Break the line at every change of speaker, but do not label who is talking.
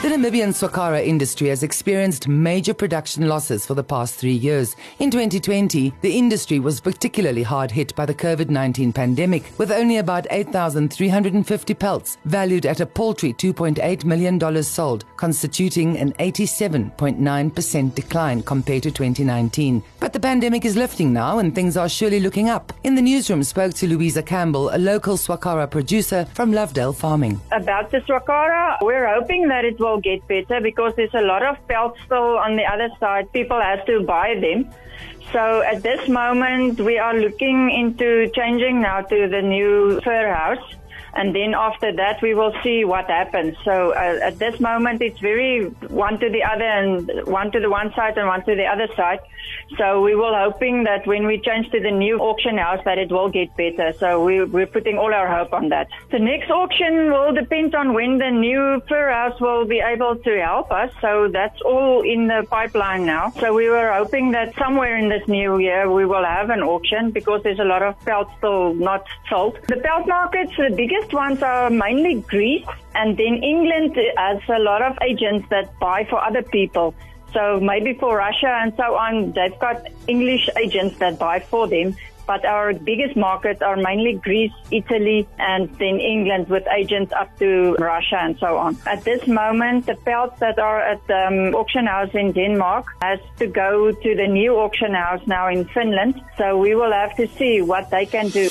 The Namibian Swakara industry has experienced major production losses for the past three years. In 2020, the industry was particularly hard hit by the COVID 19 pandemic, with only about 8,350 pelts, valued at a paltry $2.8 million sold, constituting an 87.9% decline compared to 2019. But the pandemic is lifting now and things are surely looking up. In the newsroom, spoke to Louisa Campbell, a local Swakara producer from Lovedale Farming.
About the Swakara, we're hoping that it will will get better because there's a lot of pelts still on the other side. People have to buy them. So at this moment, we are looking into changing now to the new fur house and then after that we will see what happens. So uh, at this moment it's very one to the other and one to the one side and one to the other side. So we will hoping that when we change to the new auction house that it will get better. So we, we're putting all our hope on that. The next auction will depend on when the new fur house will be able to help us. So that's all in the pipeline now. So we were hoping that somewhere in this new year we will have an auction because there's a lot of pelts still not sold. The pelt markets, the biggest biggest ones are mainly Greece, and then England has a lot of agents that buy for other people. So maybe for Russia and so on, they've got English agents that buy for them. But our biggest markets are mainly Greece, Italy, and then England with agents up to Russia and so on. At this moment, the pelts that are at the um, auction house in Denmark has to go to the new auction house now in Finland. So we will have to see what they can do.